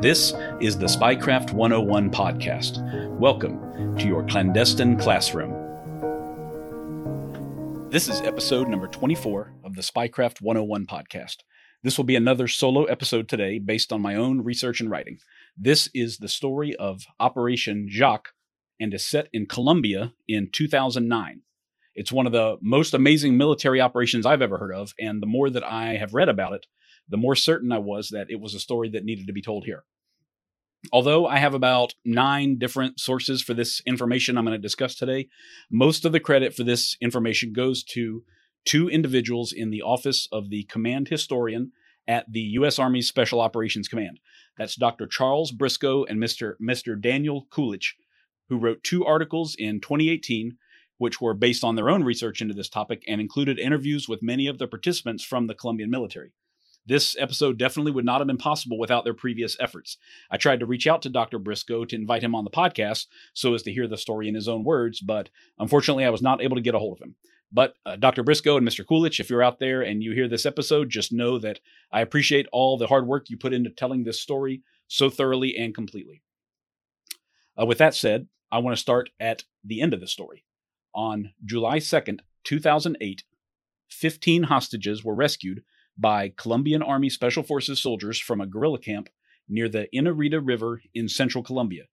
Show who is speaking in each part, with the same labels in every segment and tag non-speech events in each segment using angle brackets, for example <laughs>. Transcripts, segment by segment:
Speaker 1: This is the Spycraft 101 podcast. Welcome to your clandestine classroom. This is episode number 24 of the Spycraft 101 podcast. This will be another solo episode today based on my own research and writing. This is the story of Operation Jaque and is set in Colombia in 2009. It's one of the most amazing military operations I've ever heard of, and the more that I have read about it, the more certain I was that it was a story that needed to be told here. Although I have about nine different sources for this information I'm going to discuss today, most of the credit for this information goes to two individuals in the office of the command historian at the U.S. Army Special Operations Command. That's Dr. Charles Briscoe and Mr. Mr. Daniel Coolidge, who wrote two articles in 2018, which were based on their own research into this topic and included interviews with many of the participants from the Colombian military. This episode definitely would not have been possible without their previous efforts. I tried to reach out to Dr. Briscoe to invite him on the podcast so as to hear the story in his own words, but unfortunately I was not able to get a hold of him. But uh, Dr. Briscoe and Mr. Kulich, if you're out there and you hear this episode, just know that I appreciate all the hard work you put into telling this story so thoroughly and completely. Uh, with that said, I want to start at the end of the story. On July 2nd, 2008, 15 hostages were rescued by Colombian Army Special Forces soldiers from a guerrilla camp near the Inírida River in central Colombia.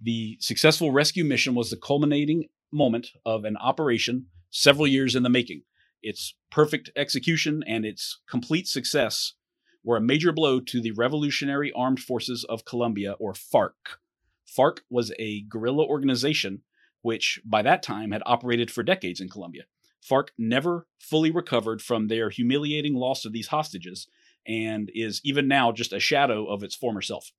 Speaker 1: The successful rescue mission was the culminating moment of an operation several years in the making. Its perfect execution and its complete success were a major blow to the Revolutionary Armed Forces of Colombia, or FARC. FARC was a guerrilla organization which, by that time, had operated for decades in Colombia. FARC never fully recovered from their humiliating loss of these hostages and is even now just a shadow of its former self.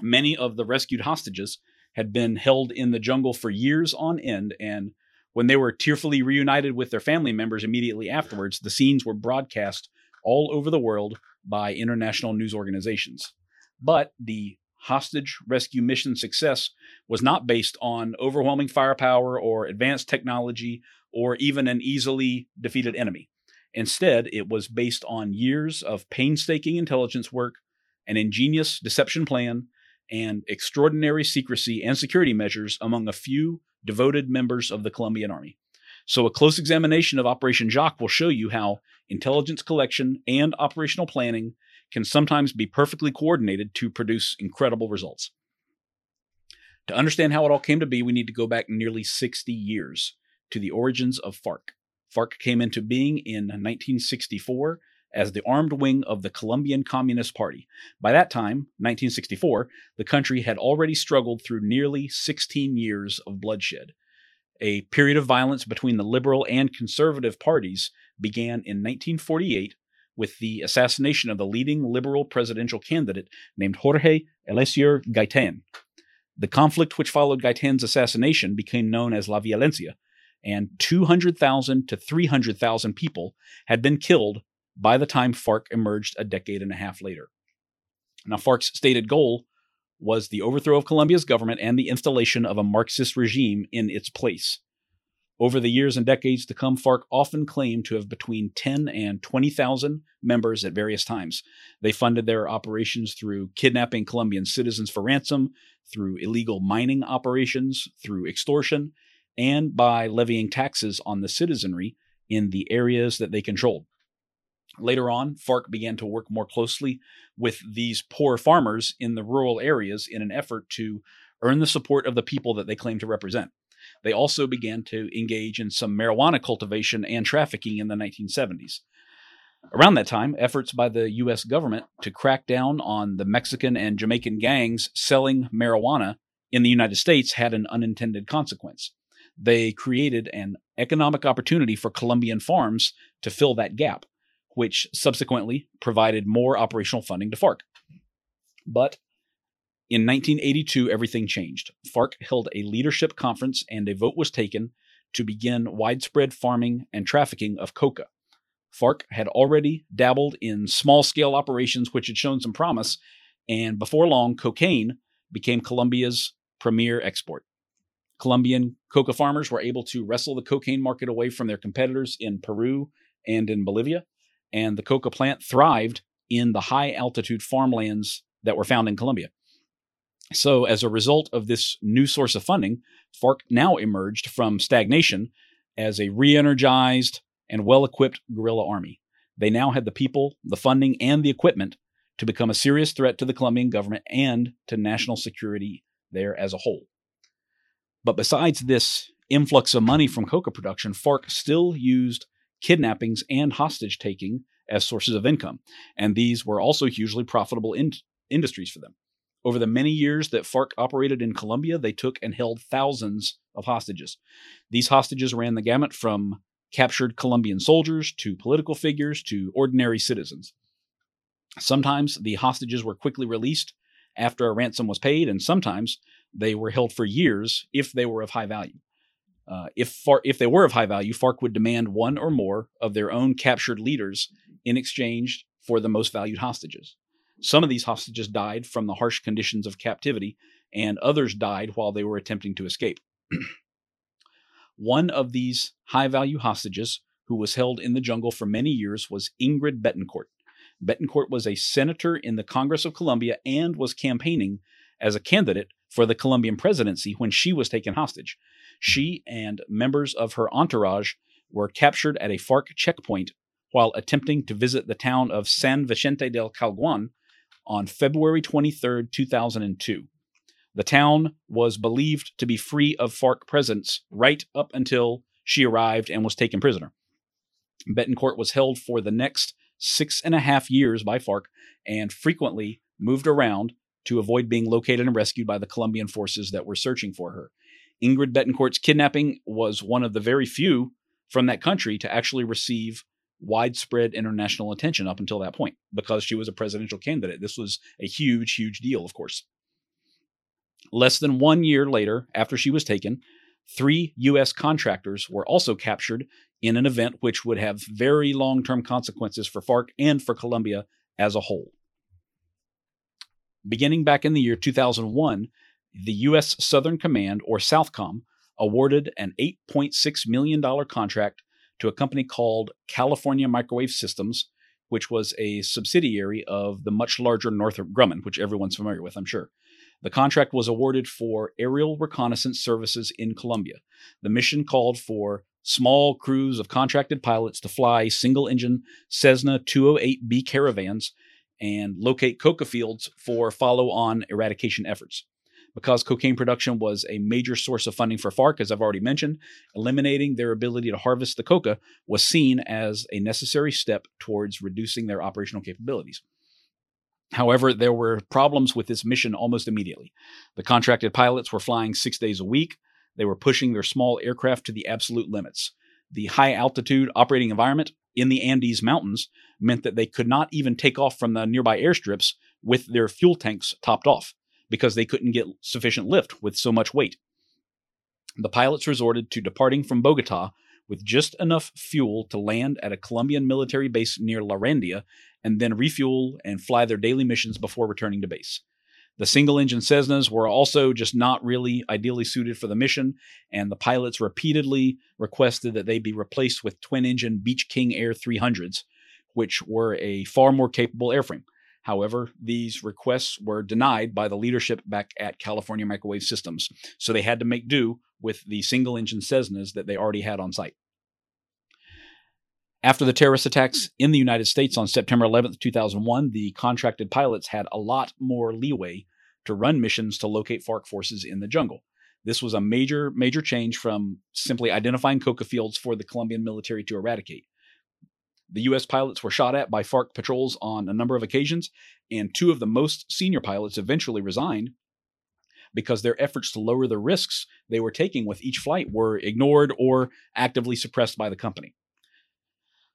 Speaker 1: Many of the rescued hostages had been held in the jungle for years on end, and when they were tearfully reunited with their family members immediately afterwards, the scenes were broadcast all over the world by international news organizations. But the hostage rescue mission success was not based on overwhelming firepower or advanced technology or even an easily defeated enemy. Instead, it was based on years of painstaking intelligence work, an ingenious deception plan, and extraordinary secrecy and security measures among a few devoted members of the Colombian Army. So, a close examination of Operation Jaque will show you how intelligence collection and operational planning can sometimes be perfectly coordinated to produce incredible results. To understand how it all came to be, we need to go back nearly 60 years to the origins of FARC. FARC came into being in 1964 as the armed wing of the Colombian Communist Party. By that time, 1964, the country had already struggled through nearly 16 years of bloodshed. A period of violence between the liberal and conservative parties began in 1948 with the assassination of the leading liberal presidential candidate named Jorge Eliecer Gaitan. The conflict which followed Gaitan's assassination became known as La Violencia, and 200,000 to 300,000 people had been killed by the time FARC emerged a decade and a half later. Now, FARC's stated goal was the overthrow of Colombia's government and the installation of a Marxist regime in its place. Over the years and decades to come, FARC often claimed to have between 10 and 20,000 members at various times. They funded their operations through kidnapping Colombian citizens for ransom, through illegal mining operations, through extortion, and by levying taxes on the citizenry in the areas that they controlled. Later on, FARC began to work more closely with these poor farmers in the rural areas in an effort to earn the support of the people that they claim to represent. They also began to engage in some marijuana cultivation and trafficking in the 1970s. Around that time, efforts by the U.S. government to crack down on the Mexican and Jamaican gangs selling marijuana in the United States had an unintended consequence. They created an economic opportunity for Colombian farms to fill that gap which subsequently provided more operational funding to FARC. But In 1982, everything changed. FARC held a leadership conference and a vote was taken to begin widespread farming and trafficking of coca. FARC had already dabbled in small scale operations which had shown some promise, and before long, cocaine became Colombia's premier export. Colombian coca farmers were able to wrestle the cocaine market away from their competitors in Peru and in Bolivia, and the coca plant thrived in the high altitude farmlands that were found in Colombia. So, as a result of this new source of funding, FARC now emerged from stagnation as a re energized and well equipped guerrilla army. They now had the people, the funding, and the equipment to become a serious threat to the Colombian government and to national security there as a whole. But besides this influx of money from coca production, FARC still used kidnappings and hostage taking as sources of income, and these were also hugely profitable in- industries for them. Over the many years that FARC operated in Colombia, they took and held thousands of hostages. These hostages ran the gamut from captured Colombian soldiers to political figures to ordinary citizens. Sometimes the hostages were quickly released after a ransom was paid, and sometimes they were held for years if they were of high value. Uh, if FARC, if they were of high value, FARC would demand one or more of their own captured leaders in exchange for the most valued hostages. Some of these hostages died from the harsh conditions of captivity, and others died while they were attempting to escape. <clears throat> One of these high value hostages, who was held in the jungle for many years, was Ingrid Betancourt. Betancourt was a senator in the Congress of Colombia and was campaigning as a candidate for the Colombian presidency when she was taken hostage. She and members of her entourage were captured at a FARC checkpoint while attempting to visit the town of San Vicente del Caguan on February 23, 2002. The town was believed to be free of FARC presence right up until she arrived and was taken prisoner. Betancourt was held for the next six and a half years by FARC and frequently moved around to avoid being located and rescued by the Colombian forces that were searching for her. Ingrid Betancourt's kidnapping was one of the very few from that country to actually receive widespread international attention up until that point because she was a presidential candidate. This was a huge, huge deal, of course. Less than one year later, after she was taken, three U.S. contractors were also captured in an event which would have very long term consequences for FARC and for Colombia as a whole. Beginning back in the year 2001, the U.S. Southern Command, or SOUTHCOM, awarded an $8.6 million contract to a company called California Microwave Systems, which was a subsidiary of the much larger Northrop Grumman, which everyone's familiar with, I'm sure. The contract was awarded for aerial reconnaissance services in Colombia. The mission called for small crews of contracted pilots to fly single engine Cessna 208B caravans and locate coca fields for follow on eradication efforts because cocaine production was a major source of funding for FARC, as I've already mentioned, eliminating their ability to harvest the coca was seen as a necessary step towards reducing their operational capabilities. However, there were problems with this mission almost immediately. The contracted pilots were flying six days a week. They were pushing their small aircraft to the absolute limits. The high altitude operating environment in the Andes Mountains meant that they could not even take off from the nearby airstrips with their fuel tanks topped off because they couldn't get sufficient lift with so much weight. The pilots resorted to departing from Bogota with just enough fuel to land at a Colombian military base near Larandia and then refuel and fly their daily missions before returning to base. The single engine Cessnas were also just not really ideally suited for the mission, and the pilots repeatedly requested that they be replaced with twin engine Beech King Air 300s, which were a far more capable airframe. However, these requests were denied by the leadership back at California Microwave Systems, so they had to make do with the single engine Cessnas that they already had on site. After the terrorist attacks in the United States on September 11, 2001, the contracted pilots had a lot more leeway to run missions to locate FARC forces in the jungle. This was a major, major change from simply identifying coca fields for the Colombian military to eradicate. The U.S. pilots were shot at by FARC patrols on a number of occasions, and two of the most senior pilots eventually resigned because their efforts to lower the risks they were taking with each flight were ignored or actively suppressed by the company.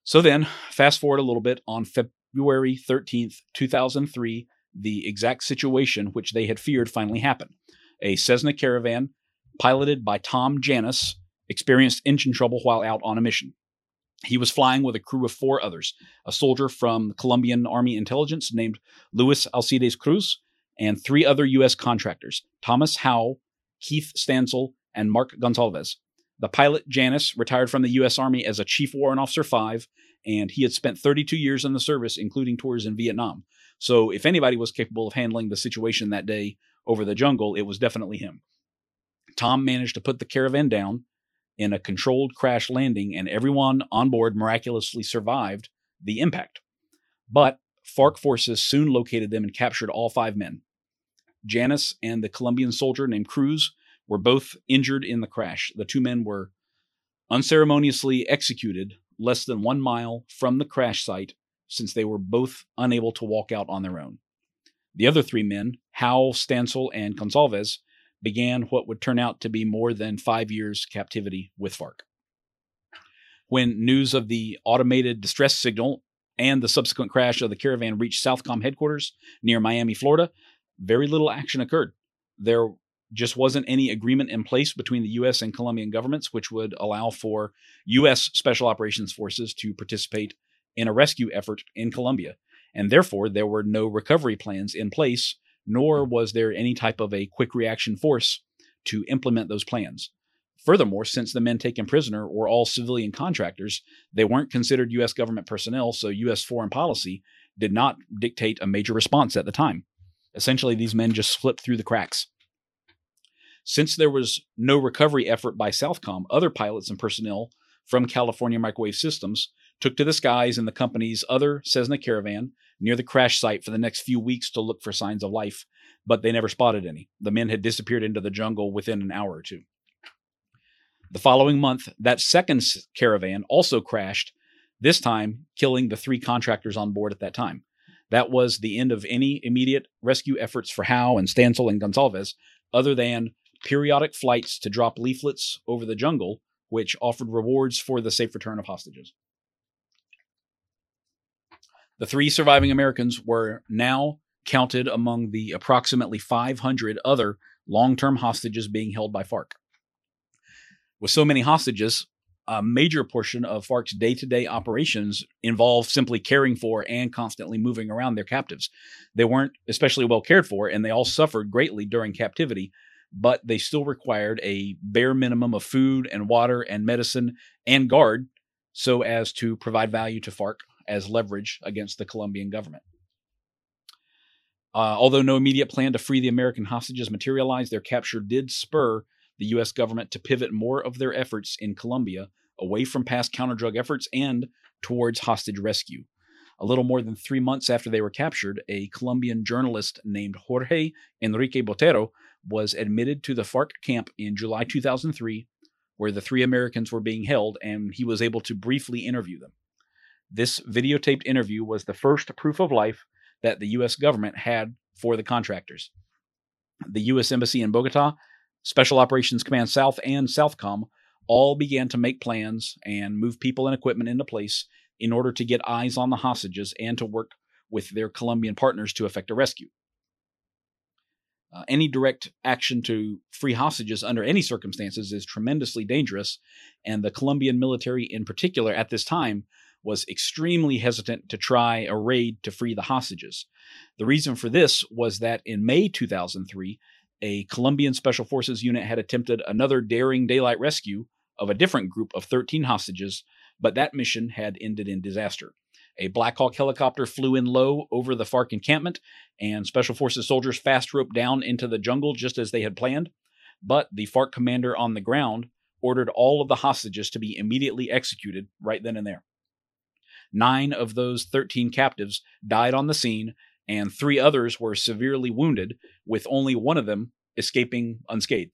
Speaker 1: So then, fast forward a little bit, on February 13th, 2003, the exact situation which they had feared finally happened. A Cessna caravan, piloted by Tom Janis, experienced engine trouble while out on a mission. He was flying with a crew of four others a soldier from Colombian Army Intelligence named Luis Alcides Cruz, and three other U.S. contractors Thomas Howe, Keith Stansell, and Marc Gonsalves. The pilot, Janis, retired from the U.S. Army as a Chief Warrant Officer 5, and he had spent 32 years in the service, including tours in Vietnam. So, if anybody was capable of handling the situation that day over the jungle, it was definitely him. Tom managed to put the caravan down in a controlled crash landing, and everyone on board miraculously survived the impact. But FARC forces soon located them and captured all five men. Janis and the Colombian soldier named Cruz were both injured in the crash. The two men were unceremoniously executed less than one mile from the crash site since they were both unable to walk out on their own. The other three men, Howe, Stansell, and Gonsalves, began what would turn out to be more than five years' captivity with FARC. When news of the automated distress signal and the subsequent crash of the caravan reached Southcom headquarters near Miami, Florida, very little action occurred. There just wasn't any agreement in place between the U.S. and Colombian governments, which would allow for U.S. Special Operations Forces to participate in a rescue effort in Colombia. And therefore, there were no recovery plans in place, nor was there any type of a quick reaction force to implement those plans. Furthermore, since the men taken prisoner were all civilian contractors, they weren't considered U.S. government personnel, so U.S. foreign policy did not dictate a major response at the time. Essentially, these men just slipped through the cracks. Since there was no recovery effort by Southcom, other pilots and personnel from California Microwave Systems took to the skies in the company's other Cessna Caravan near the crash site for the next few weeks to look for signs of life, but they never spotted any. The men had disappeared into the jungle within an hour or two. The following month, that second caravan also crashed, this time killing the three contractors on board at that time. That was the end of any immediate rescue efforts for Howe and Stansell and Gonsalves, other than periodic flights to drop leaflets over the jungle, which offered rewards for the safe return of hostages. The three surviving Americans were now counted among the approximately 500 other long term hostages being held by FARC. With so many hostages, a major portion of FARC's day to day operations involved simply caring for and constantly moving around their captives. They weren't especially well cared for, and they all suffered greatly during captivity but they still required a bare minimum of food and water and medicine and guard so as to provide value to FARC as leverage against the Colombian government. Uh, although no immediate plan to free the American hostages materialized, their capture did spur the U.S. government to pivot more of their efforts in Colombia away from past counter drug efforts and towards hostage rescue. A little more than three months after they were captured, a Colombian journalist named Jorge Enrique Botero was admitted to the FARC camp in July 2003, where the three Americans were being held, and he was able to briefly interview them. This videotaped interview was the first proof of life that the U.S. government had for the contractors. The U.S. Embassy in Bogota, Special Operations Command South, and Southcom all began to make plans and move people and equipment into place in order to get eyes on the hostages and to work with their Colombian partners to effect a rescue. Uh, any direct action to free hostages under any circumstances is tremendously dangerous, and the Colombian military, in particular, at this time, was extremely hesitant to try a raid to free the hostages. The reason for this was that in May 2003, a Colombian Special Forces unit had attempted another daring daylight rescue of a different group of 13 hostages, but that mission had ended in disaster. A Black Hawk helicopter flew in low over the FARC encampment, and Special Forces soldiers fast roped down into the jungle just as they had planned. But the FARC commander on the ground ordered all of the hostages to be immediately executed right then and there. Nine of those 13 captives died on the scene, and three others were severely wounded, with only one of them escaping unscathed.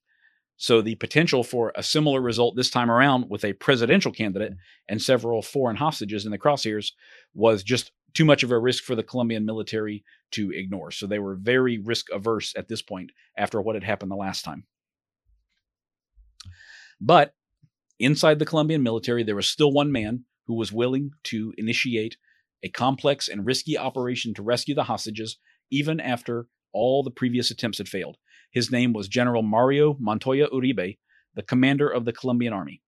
Speaker 1: So the potential for a similar result this time around with a presidential candidate mm-hmm. and several foreign hostages in the crosshairs was just too much of a risk for the Colombian military to ignore. So they were very risk averse at this point after what had happened the last time. But inside the Colombian military, there was still one man who was willing to initiate a complex and risky operation to rescue the hostages even after all the previous attempts had failed. His name was General Mario Montoya Uribe, the commander of the Colombian army.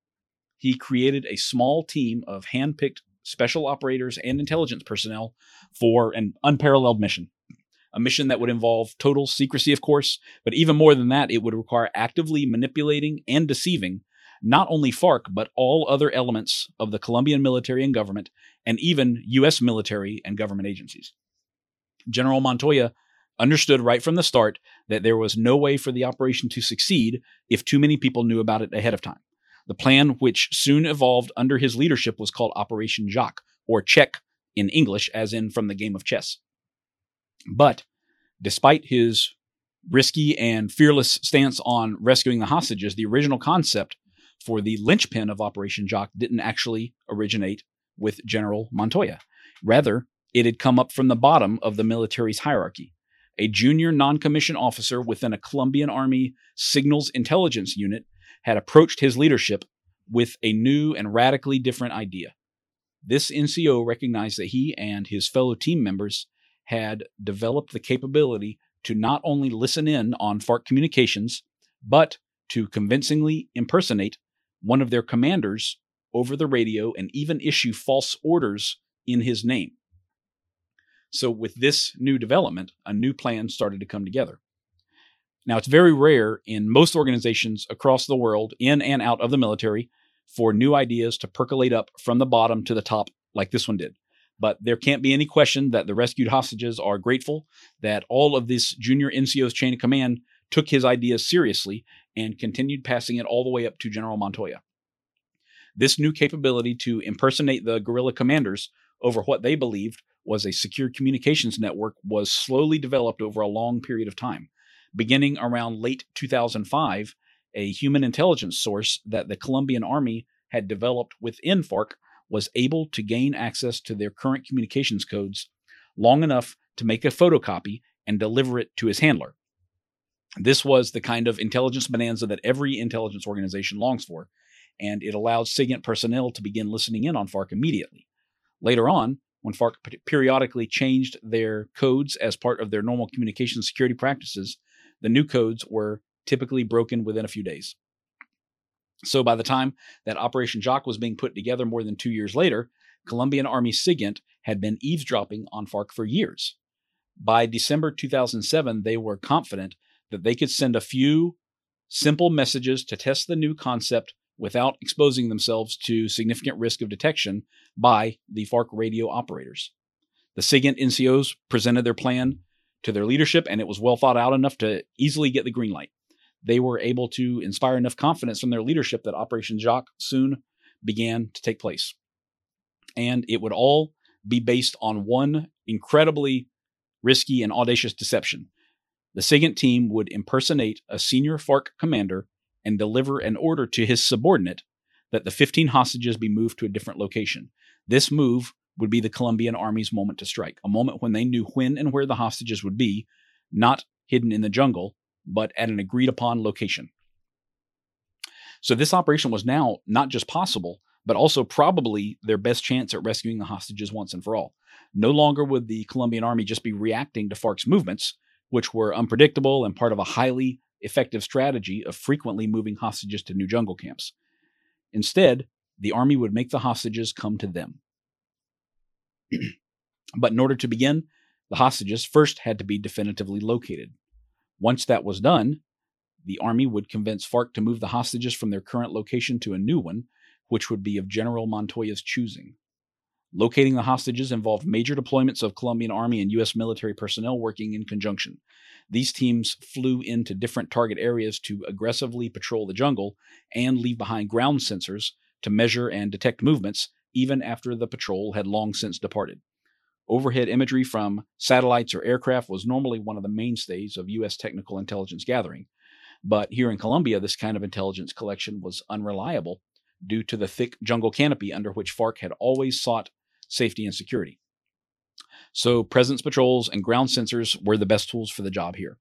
Speaker 1: He created a small team of hand picked special operators and intelligence personnel for an unparalleled mission. A mission that would involve total secrecy, of course, but even more than that, it would require actively manipulating and deceiving not only FARC, but all other elements of the Colombian military and government, and even U.S. military and government agencies. General Montoya understood right from the start that there was no way for the operation to succeed if too many people knew about it ahead of time. The plan, which soon evolved under his leadership, was called Operation Jaque, or Check in English, as in from the game of chess. But despite his risky and fearless stance on rescuing the hostages, the original concept for the linchpin of Operation Jaque didn't actually originate with General Montoya. Rather, it had come up from the bottom of the military's hierarchy. A junior non commissioned officer within a Colombian Army signals intelligence unit had approached his leadership with a new and radically different idea. This NCO recognized that he and his fellow team members had developed the capability to not only listen in on FARC communications, but to convincingly impersonate one of their commanders over the radio and even issue false orders in his name. So, with this new development, a new plan started to come together. Now, it's very rare in most organizations across the world, in and out of the military, for new ideas to percolate up from the bottom to the top like this one did. But there can't be any question that the rescued hostages are grateful that all of this junior NCO's chain of command took his ideas seriously and continued passing it all the way up to General Montoya. This new capability to impersonate the guerrilla commanders over what they believed was a secure communications network was slowly developed over a long period of time. Beginning around late 2005, a human intelligence source that the Colombian army had developed within FARC was able to gain access to their current communications codes long enough to make a photocopy and deliver it to his handler. This was the kind of intelligence bonanza that every intelligence organization longs for, and it allowed SIGINT personnel to begin listening in on FARC immediately. Later on, when FARC periodically changed their codes as part of their normal communication security practices, the new codes were typically broken within a few days. So by the time that Operation Jaque was being put together more than two years later, Colombian Army SIGINT had been eavesdropping on FARC for years. By December 2007, they were confident that they could send a few simple messages to test the new concept without exposing themselves to significant risk of detection by the FARC radio operators. The SIGINT NCOs presented their plan to their leadership, and it was well thought out enough to easily get the green light. They were able to inspire enough confidence from their leadership that Operation Jaque soon began to take place. And it would all be based on one incredibly risky and audacious deception. The SIGINT team would impersonate a senior FARC commander and deliver an order to his subordinate that the 15 hostages be moved to a different location. This move would be the Colombian army's moment to strike, a moment when they knew when and where the hostages would be, not hidden in the jungle, but at an agreed upon location. So this operation was now not just possible, but also probably their best chance at rescuing the hostages once and for all. No longer would the Colombian army just be reacting to FARC's movements, which were unpredictable and part of a highly effective strategy of frequently moving hostages to new jungle camps. Instead, the army would make the hostages come to them. <clears throat> but in order to begin, the hostages first had to be definitively located. Once that was done, the army would convince FARC to move the hostages from their current location to a new one, which would be of General Montoya's choosing. Locating the hostages involved major deployments of Colombian Army and U.S. military personnel working in conjunction. These teams flew into different target areas to aggressively patrol the jungle and leave behind ground sensors to measure and detect movements even after the patrol had long since departed. Overhead imagery from satellites or aircraft was normally one of the mainstays of U.S. technical intelligence gathering. But here in Colombia, this kind of intelligence collection was unreliable due to the thick jungle canopy under which FARC had always sought safety and security. So, presence patrols and ground sensors were the best tools for the job here.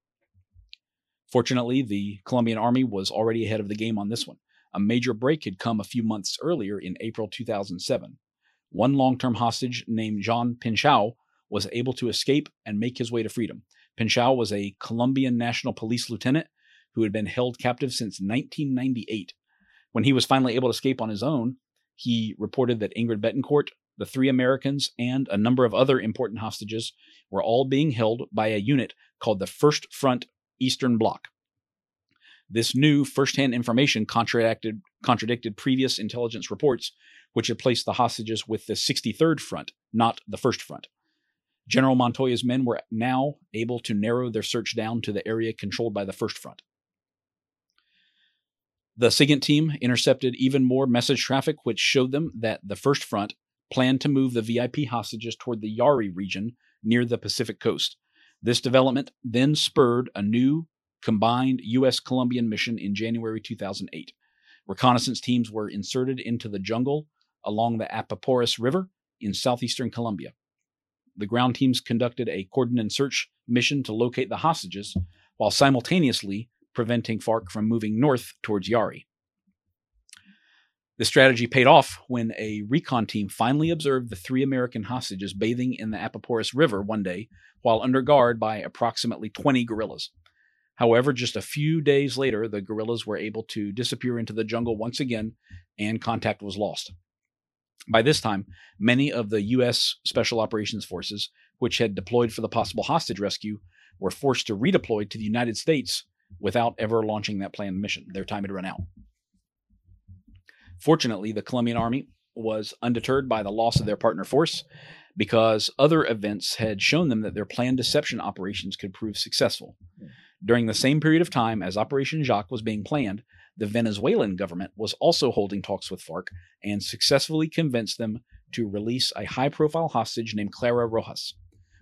Speaker 1: Fortunately, the Colombian Army was already ahead of the game on this one. A major break had come a few months earlier in April 2007. One long term hostage named Jean Pinchao was able to escape and make his way to freedom. Pinchao was a Colombian National Police lieutenant who had been held captive since 1998. When he was finally able to escape on his own, he reported that Ingrid Betancourt, the three Americans, and a number of other important hostages were all being held by a unit called the First Front Eastern Bloc. This new firsthand information contradicted, contradicted previous intelligence reports, which had placed the hostages with the 63rd Front, not the First Front. General Montoya's men were now able to narrow their search down to the area controlled by the First Front. The SIGINT team intercepted even more message traffic, which showed them that the First Front planned to move the VIP hostages toward the Yari region near the Pacific coast. This development then spurred a new combined U.S. Colombian mission in January 2008. Reconnaissance teams were inserted into the jungle along the Apaporis River in southeastern Colombia. The ground teams conducted a coordinated search mission to locate the hostages while simultaneously preventing FARC from moving north towards Yari. The strategy paid off when a recon team finally observed the three American hostages bathing in the Apaporis River one day while under guard by approximately 20 guerrillas. However, just a few days later, the guerrillas were able to disappear into the jungle once again and contact was lost. By this time, many of the U.S. Special Operations Forces, which had deployed for the possible hostage rescue, were forced to redeploy to the United States without ever launching that planned mission. Their time had run out. Fortunately, the Colombian army was undeterred by the loss of their partner force because other events had shown them that their planned deception operations could prove successful. During the same period of time as Operation Jaque was being planned, the Venezuelan government was also holding talks with FARC and successfully convinced them to release a high profile hostage named Clara Rojas.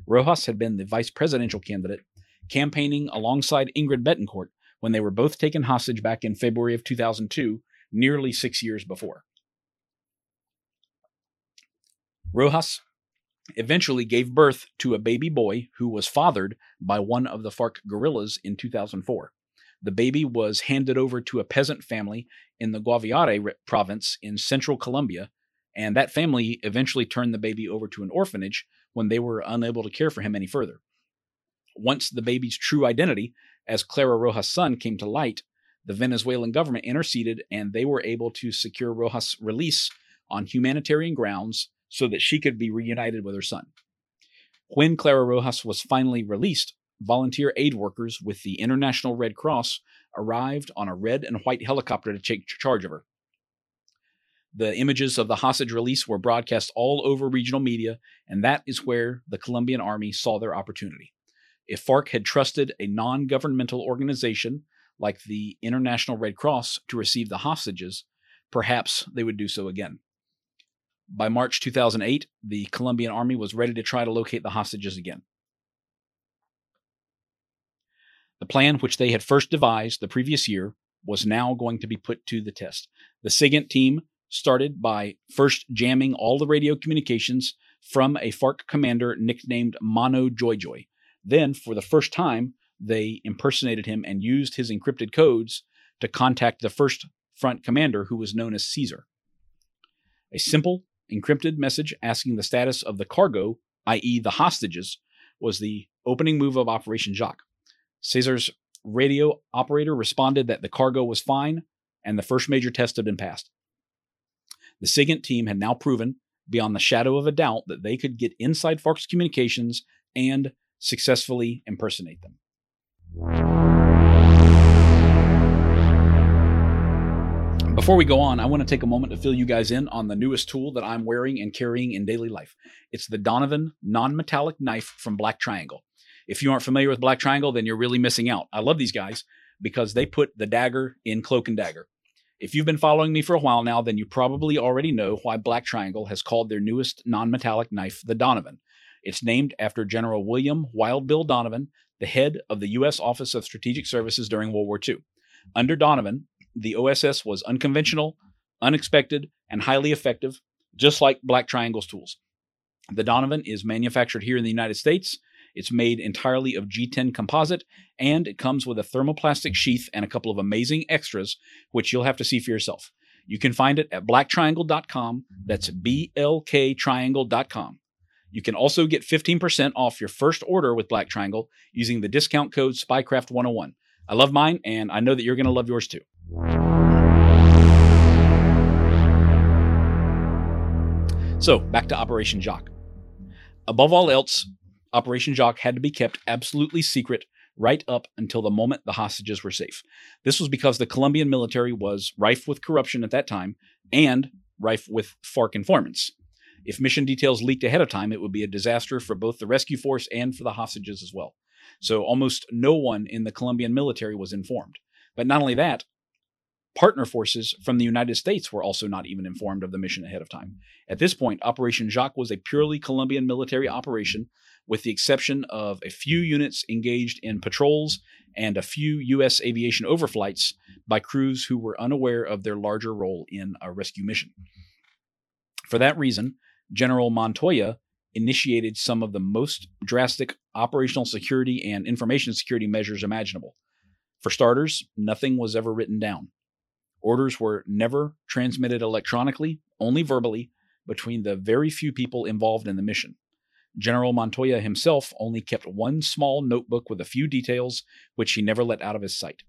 Speaker 1: Rojas had been the vice presidential candidate campaigning alongside Ingrid Betancourt when they were both taken hostage back in February of 2002 nearly six years before. Rojas eventually gave birth to a baby boy who was fathered by one of the FARC guerrillas in 2004. The baby was handed over to a peasant family in the Guaviare province in central Colombia, and that family eventually turned the baby over to an orphanage when they were unable to care for him any further. Once the baby's true identity as Clara Rojas' son came to light, the Venezuelan government interceded and they were able to secure Rojas' release on humanitarian grounds so that she could be reunited with her son. When Clara Rojas was finally released, volunteer aid workers with the International Red Cross arrived on a red and white helicopter to take charge of her. The images of the hostage release were broadcast all over regional media, and that is where the Colombian army saw their opportunity. If FARC had trusted a non governmental organization like the International Red Cross to receive the hostages, perhaps they would do so again. By March 2008, the Colombian army was ready to try to locate the hostages again. The plan, which they had first devised the previous year, was now going to be put to the test. The SIGINT team started by first jamming all the radio communications from a FARC commander nicknamed Mono Jojoy. Then, for the first time, they impersonated him and used his encrypted codes to contact the first front commander, who was known as Caesar. A simple encrypted message asking the status of the cargo, i.e., the hostages, was the opening move of Operation Jaque. Caesar's radio operator responded that the cargo was fine and the first major test had been passed. The SIGINT team had now proven, beyond the shadow of a doubt, that they could get inside FARC's communications and successfully impersonate them. Before we go on, I want to take a moment to fill you guys in on the newest tool that I'm wearing and carrying in daily life. It's the Donovan non metallic knife from Black Triangle. If you aren't familiar with Black Triangle, then you're really missing out. I love these guys because they put the dagger in Cloak and Dagger. If you've been following me for a while now, then you probably already know why Black Triangle has called their newest non metallic knife the Donovan. It's named after General William Wild Bill Donovan, the head of the U.S. Office of Strategic Services during World War II. Under Donovan, the OSS was unconventional, unexpected, and highly effective, just like Black Triangle's tools. The Donovan is manufactured here in the United States. It's made entirely of G10 composite, and it comes with a thermoplastic sheath and a couple of amazing extras, which you'll have to see for yourself. You can find it at blacktriangle.com. That's B L K triangle.com. You can also get 15% off your first order with Black Triangle using the discount code SPYCRAFT101. I love mine, and I know that you're going to love yours too. So, back to Operation Jaque. Above all else, Operation Jaque had to be kept absolutely secret right up until the moment the hostages were safe. This was because the Colombian military was rife with corruption at that time and rife with FARC informants. If mission details leaked ahead of time, it would be a disaster for both the rescue force and for the hostages as well. So almost no one in the Colombian military was informed. But not only that, partner forces from the United States were also not even informed of the mission ahead of time. At this point, Operation Jaque was a purely Colombian military operation, with the exception of a few units engaged in patrols and a few U.S. aviation overflights by crews who were unaware of their larger role in a rescue mission. For that reason, General Montoya initiated some of the most drastic operational security and information security measures imaginable. For starters, nothing was ever written down. Orders were never transmitted electronically, only verbally, between the very few people involved in the mission. General Montoya himself only kept one small notebook with a few details, which he never let out of his sight.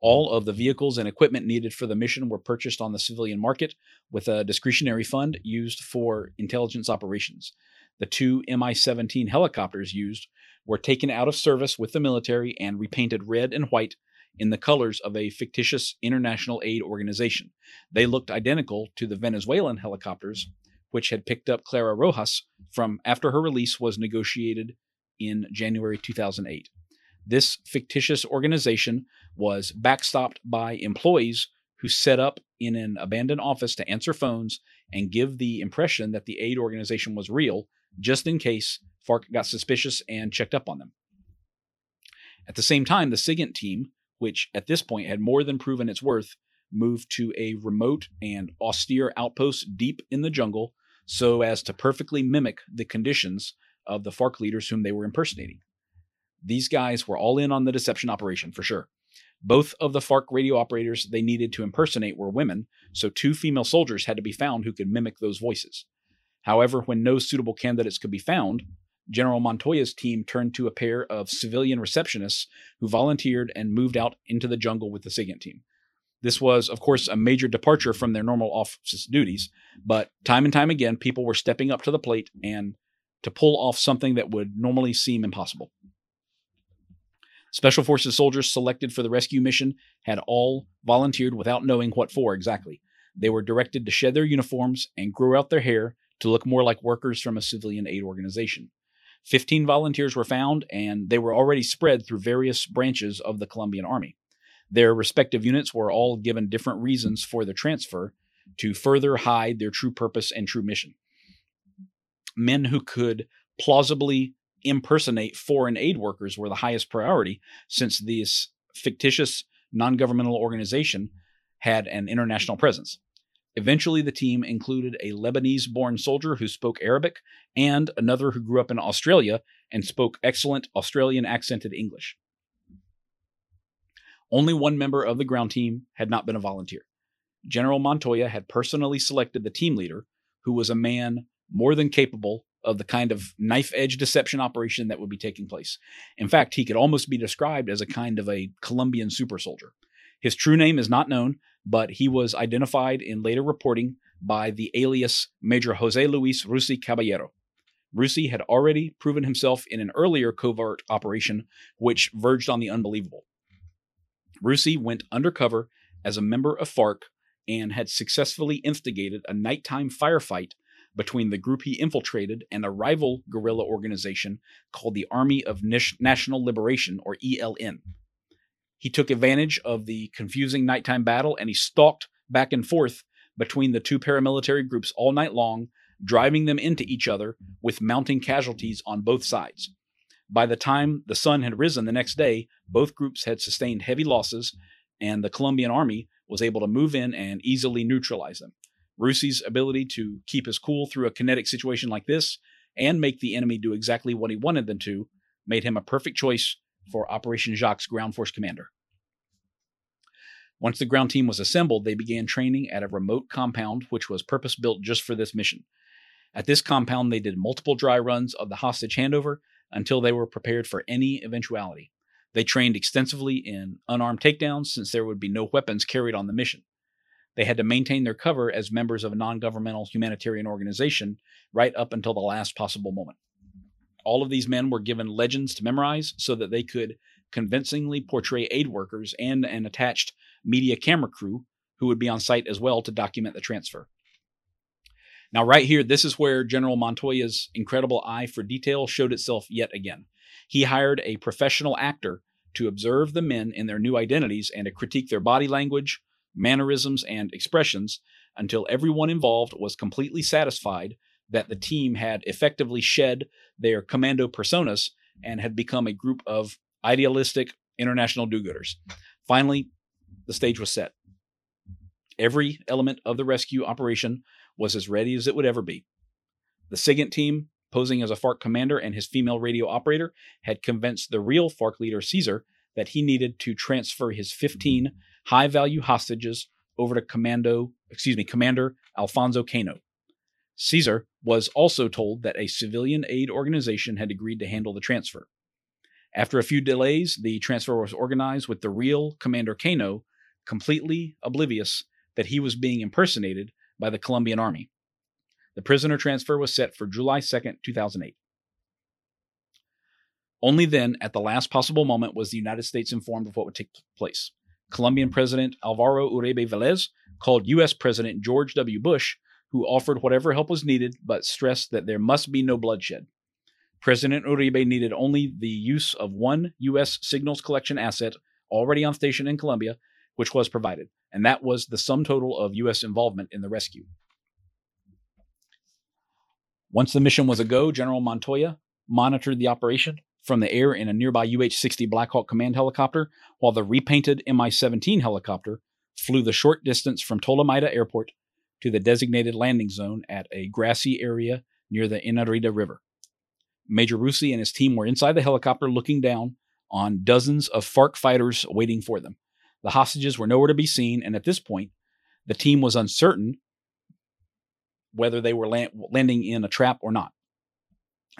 Speaker 1: All of the vehicles and equipment needed for the mission were purchased on the civilian market with a discretionary fund used for intelligence operations. The two Mi 17 helicopters used were taken out of service with the military and repainted red and white in the colors of a fictitious international aid organization. They looked identical to the Venezuelan helicopters, which had picked up Clara Rojas from after her release was negotiated in January 2008. This fictitious organization was backstopped by employees who set up in an abandoned office to answer phones and give the impression that the aid organization was real, just in case FARC got suspicious and checked up on them. At the same time, the SIGINT team, which at this point had more than proven its worth, moved to a remote and austere outpost deep in the jungle so as to perfectly mimic the conditions of the FARC leaders whom they were impersonating. These guys were all in on the deception operation for sure. Both of the FARC radio operators they needed to impersonate were women, so two female soldiers had to be found who could mimic those voices. However, when no suitable candidates could be found, General Montoya's team turned to a pair of civilian receptionists who volunteered and moved out into the jungle with the SIGINT team. This was, of course, a major departure from their normal office duties, but time and time again, people were stepping up to the plate and to pull off something that would normally seem impossible. Special Forces soldiers selected for the rescue mission had all volunteered without knowing what for exactly. They were directed to shed their uniforms and grow out their hair to look more like workers from a civilian aid organization. Fifteen volunteers were found, and they were already spread through various branches of the Colombian Army. Their respective units were all given different reasons for the transfer to further hide their true purpose and true mission. Men who could plausibly impersonate foreign aid workers were the highest priority since this fictitious non governmental organization had an international presence. Eventually, the team included a Lebanese born soldier who spoke Arabic and another who grew up in Australia and spoke excellent Australian accented English. Only one member of the ground team had not been a volunteer. General Montoya had personally selected the team leader, who was a man more than capable of the kind of knife edge deception operation that would be taking place. In fact, he could almost be described as a kind of a Colombian super soldier. His true name is not known, but he was identified in later reporting by the alias Major Jose Luis Rusi Caballero. Rusi had already proven himself in an earlier covert operation, which verged on the unbelievable. Rusi went undercover as a member of FARC and had successfully instigated a nighttime firefight between the group he infiltrated and a rival guerrilla organization called the Army of National Liberation, or ELN. He took advantage of the confusing nighttime battle and he stalked back and forth between the two paramilitary groups all night long, driving them into each other with mounting casualties on both sides. By the time the sun had risen the next day, both groups had sustained heavy losses, and the Colombian army was able to move in and easily neutralize them. Rusi's ability to keep his cool through a kinetic situation like this and make the enemy do exactly what he wanted them to made him a perfect choice for Operation Jaque' ground force commander. Once the ground team was assembled, they began training at a remote compound which was purpose built just for this mission. At this compound, they did multiple dry runs of the hostage handover until they were prepared for any eventuality. They trained extensively in unarmed takedowns since there would be no weapons carried on the mission. They had to maintain their cover as members of a non governmental humanitarian organization right up until the last possible moment. All of these men were given legends to memorize so that they could convincingly portray aid workers and an attached media camera crew who would be on site as well to document the transfer. Now, right here, this is where General Montoya's incredible eye for detail showed itself yet again. He hired a professional actor to observe the men in their new identities and to critique their body language, mannerisms, and expressions until everyone involved was completely satisfied that the team had effectively shed their commando personas and had become a group of idealistic international do gooders. Finally, the stage was set. Every element of the rescue operation was as ready as it would ever be. The SIGINT team, posing as a FARC commander and his female radio operator, had convinced the real FARC leader, Caesar, that he needed to transfer his 15 high value hostages over to Commando, excuse me, Commander Alfonso Cano. Caesar was also told that a civilian aid organization had agreed to handle the transfer. After a few delays, the transfer was organized with the real Commander Cano completely oblivious that he was being impersonated by the Colombian army. The prisoner transfer was set for July 2, 2008. Only then, at the last possible moment, was the United States informed of what would take place. Colombian President Alvaro Uribe Velez called U.S. President George W. Bush who offered whatever help was needed but stressed that there must be no bloodshed. President Uribe needed only the use of one U.S. signals collection asset already on station in Colombia, which was provided, and that was the sum total of U.S. involvement in the rescue. Once the mission was a go, General Montoya monitored the operation from the air in a nearby UH 60 Black Hawk command helicopter, while the repainted Mi 17 helicopter flew the short distance from Tolemaida Airport to the designated landing zone at a grassy area near the Inírida River. Major Rusi and his team were inside the helicopter looking down on dozens of FARC fighters waiting for them. The hostages were nowhere to be seen, and at this point, the team was uncertain whether they were land- landing in a trap or not.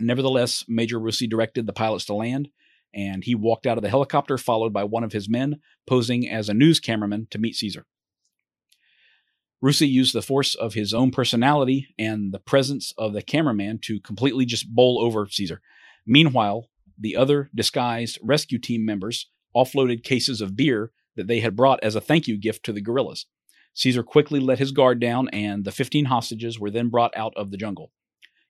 Speaker 1: Nevertheless, Major Rusi directed the pilots to land, and he walked out of the helicopter, followed by one of his men posing as a news cameraman to meet Caesar. Rusi used the force of his own personality and the presence of the cameraman to completely just bowl over Caesar. Meanwhile, the other disguised rescue team members offloaded cases of beer that they had brought as a thank you gift to the guerrillas. Caesar quickly let his guard down, and the 15 hostages were then brought out of the jungle.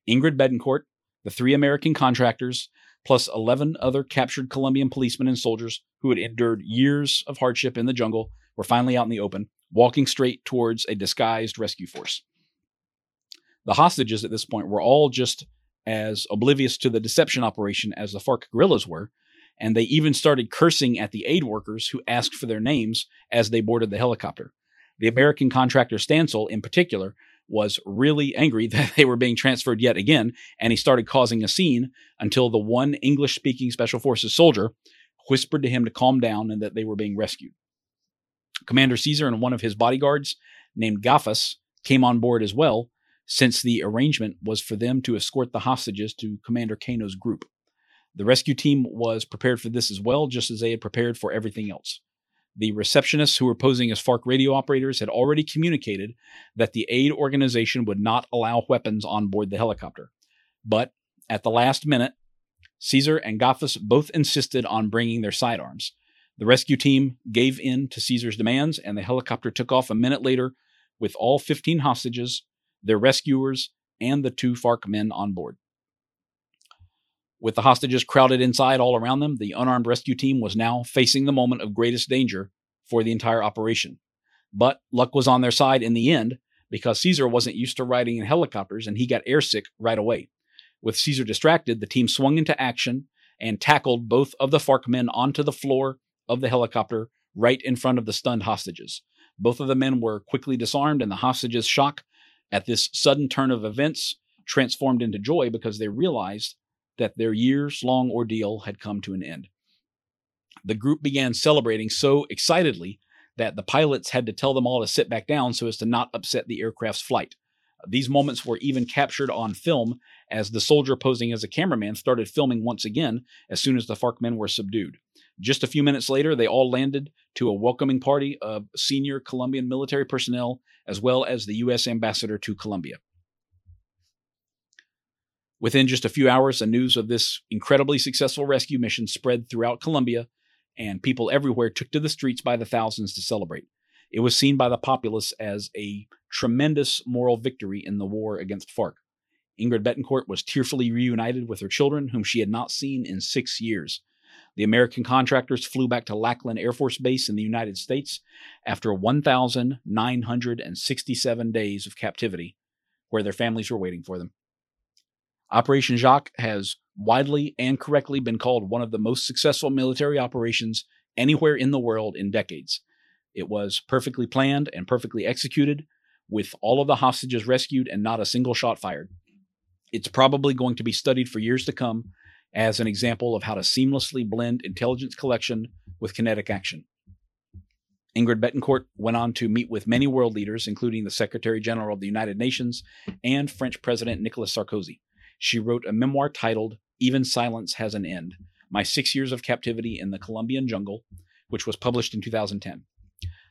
Speaker 1: Ingrid Betancourt, the three American contractors, plus 11 other captured Colombian policemen and soldiers who had endured years of hardship in the jungle, were finally out in the open walking straight towards a disguised rescue force. The hostages at this point were all just as oblivious to the deception operation as the FARC guerrillas were, and they even started cursing at the aid workers who asked for their names as they boarded the helicopter. The American contractor Stansell, in particular, was really angry <laughs> that they were being transferred yet again, and he started causing a scene until the one English speaking Special Forces soldier whispered to him to calm down and that they were being rescued. Commander Caesar and one of his bodyguards, named Gafas, came on board as well, since the arrangement was for them to escort the hostages to Commander Cano's group. The rescue team was prepared for this as well, just as they had prepared for everything else. The receptionists who were posing as FARC radio operators had already communicated that the aid organization would not allow weapons on board the helicopter. But at the last minute, Caesar and Gafas both insisted on bringing their sidearms, the rescue team gave in to Caesar's demands, and the helicopter took off a minute later with all 15 hostages, their rescuers, and the two FARC men on board. With the hostages crowded inside all around them, the unarmed rescue team was now facing the moment of greatest danger for the entire operation. But luck was on their side in the end because Caesar wasn't used to riding in helicopters and he got airsick right away. With Caesar distracted, the team swung into action and tackled both of the FARC men onto the floor of the helicopter right in front of the stunned hostages. Both of the men were quickly disarmed, and the hostages' shock at this sudden turn of events transformed into joy because they realized that their years long ordeal had come to an end. The group began celebrating so excitedly that the pilots had to tell them all to sit back down so as to not upset the aircraft's flight. These moments were even captured on film as the soldier posing as a cameraman started filming once again as soon as the FARC men were subdued. Just a few minutes later, they all landed to a welcoming party of senior Colombian military personnel as well as the U.S. ambassador to Colombia. Within just a few hours, the news of this incredibly successful rescue mission spread throughout Colombia, and people everywhere took to the streets by the thousands to celebrate. It was seen by the populace as a tremendous moral victory in the war against FARC. Ingrid Betancourt was tearfully reunited with her children, whom she had not seen in six years. The American contractors flew back to Lackland Air Force Base in the United States after 1,967 days of captivity, where their families were waiting for them. Operation Jaque has widely and correctly been called one of the most successful military operations anywhere in the world in decades. It was perfectly planned and perfectly executed, with all of the hostages rescued and not a single shot fired. It's probably going to be studied for years to come as an example of how to seamlessly blend intelligence collection with kinetic action. Ingrid Betancourt went on to meet with many world leaders, including the Secretary General of the United Nations and French President Nicolas Sarkozy. She wrote a memoir titled Even Silence Has an End My Six Years of Captivity in the Colombian Jungle, which was published in 2010.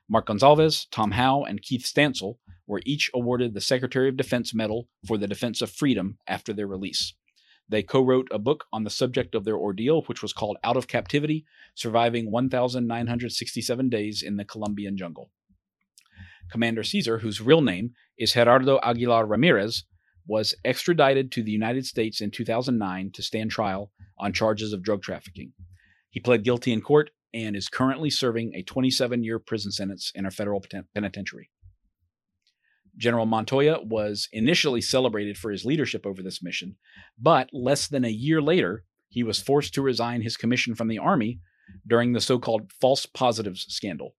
Speaker 1: Marc Gonzalez, Tom Howe, and Keith Stansell were each awarded the Secretary of Defense Medal for the Defense of Freedom after their release. They co wrote a book on the subject of their ordeal, which was called Out of Captivity Surviving 1,967 Days in the Colombian Jungle. Commander Caesar, whose real name is Gerardo Aguilar Ramirez, was extradited to the United States in 2009 to stand trial on charges of drug trafficking. He pled guilty in court and is currently serving a 27 year prison sentence in a federal penitentiary. General Montoya was initially celebrated for his leadership over this mission, but less than a year later, he was forced to resign his commission from the Army during the so called false positives scandal.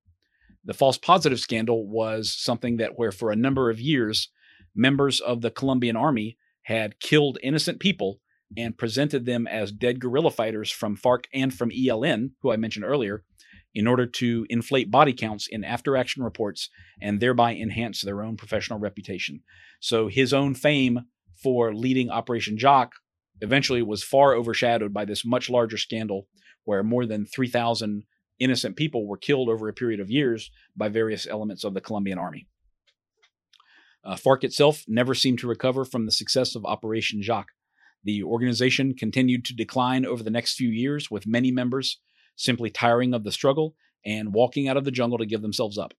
Speaker 1: The false positive scandal was something that, where for a number of years, members of the Colombian Army had killed innocent people and presented them as dead guerrilla fighters from FARC and from ELN, who I mentioned earlier, in order to inflate body counts in after action reports and thereby enhance their own professional reputation. So his own fame for leading Operation Jaque eventually was far overshadowed by this much larger scandal where more than 3,000 innocent people were killed over a period of years by various elements of the Colombian army. Uh, FARC itself never seemed to recover from the success of Operation Jaque. The organization continued to decline over the next few years, with many members simply tiring of the struggle and walking out of the jungle to give themselves up.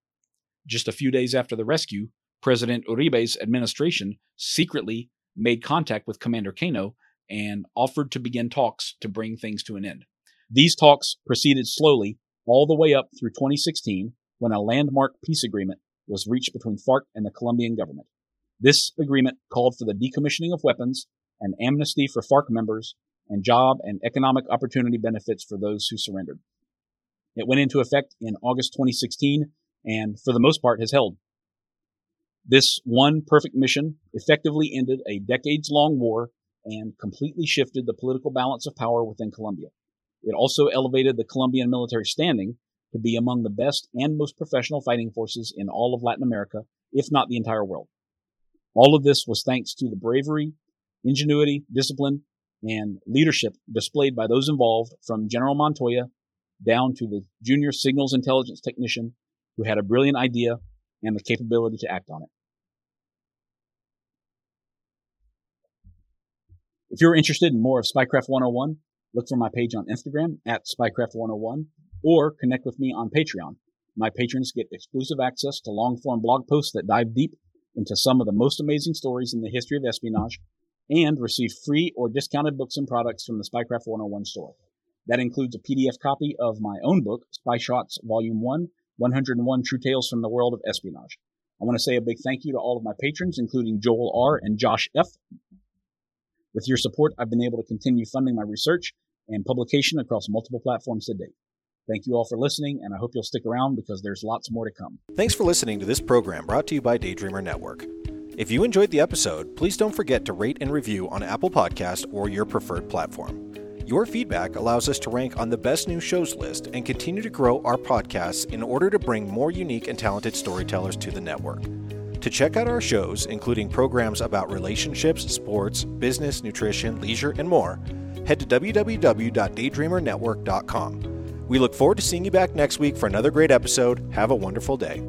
Speaker 1: Just a few days after the rescue, President Uribe's administration secretly made contact with Commander Cano and offered to begin talks to bring things to an end. These talks proceeded slowly all the way up through 2016 when a landmark peace agreement was reached between FARC and the Colombian government. This agreement called for the decommissioning of weapons and amnesty for FARC members and job and economic opportunity benefits for those who surrendered. It went into effect in August 2016 and, for the most part, has held. This one perfect mission effectively ended a decades long war and completely shifted the political balance of power within Colombia. It also elevated the Colombian military standing to be among the best and most professional fighting forces in all of Latin America, if not the entire world. All of this was thanks to the bravery, ingenuity, discipline, and leadership displayed by those involved from General Montoya down to the junior signals intelligence technician who had a brilliant idea and the capability to act on it. If you're interested in more of Spycraft 101, look for my page on Instagram at Spycraft 101 or connect with me on Patreon. My patrons get exclusive access to long form blog posts that dive deep into some of the most amazing stories in the history of espionage and receive free or discounted books and products from the Spycraft 101 store. That includes a PDF copy of my own book, Spy Shots Volume 1 101 True Tales from the World of Espionage. I want to say a big thank you to all of my patrons, including Joel R. and Josh F. With your support, I've been able to continue funding my research and publication across multiple platforms to date. Thank you all for listening, and I hope you'll stick around because there's lots more to come.
Speaker 2: Thanks for listening to this program brought to you by Daydreamer Network. If you enjoyed the episode, please don't forget to rate and review on Apple Podcast or your preferred platform. Your feedback allows us to rank on the best new shows list and continue to grow our podcasts in order to bring more unique and talented storytellers to the network. To check out our shows, including programs about relationships, sports, business, nutrition, leisure, and more, head to www.daydreamernetwork.com. We look forward to seeing you back next week for another great episode. Have a wonderful day.